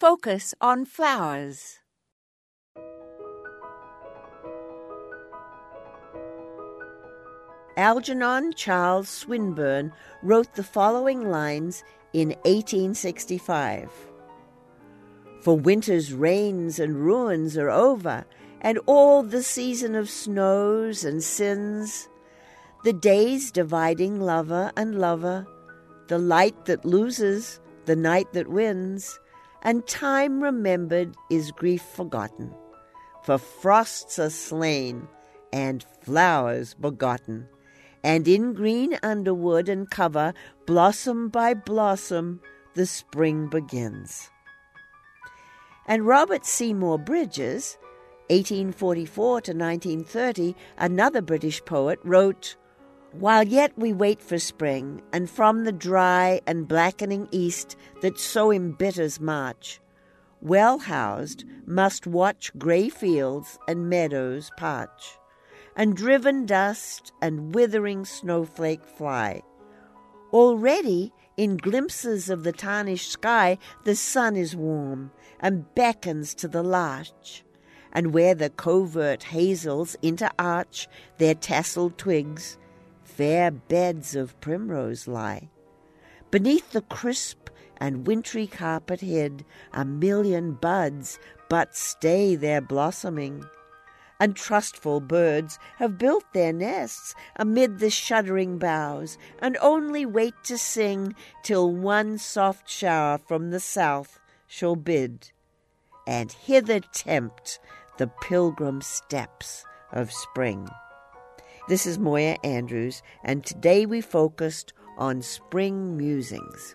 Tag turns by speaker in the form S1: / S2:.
S1: Focus on flowers. Algernon Charles Swinburne wrote the following lines in 1865 For winter's rains and ruins are over, and all the season of snows and sins, the days dividing lover and lover, the light that loses, the night that wins, and time remembered is grief forgotten. For frosts are slain, and flowers begotten and in green underwood and cover, blossom by blossom, the spring begins. And Robert Seymour Bridges, 1844 to 1930, another British poet, wrote, While yet we wait for spring, and from the dry and blackening east that so embitters March, well housed must watch grey fields and meadows parch and driven dust and withering snowflake fly. Already, in glimpses of the tarnished sky, the sun is warm and beckons to the larch, and where the covert hazels interarch their tasseled twigs, fair beds of primrose lie. Beneath the crisp and wintry carpet hid, a million buds but stay their blossoming and trustful birds have built their nests amid the shuddering boughs, and only wait to sing till one soft shower from the south shall bid, and hither tempt the pilgrim steps of spring. This is Moya Andrews, and today we focused on spring musings.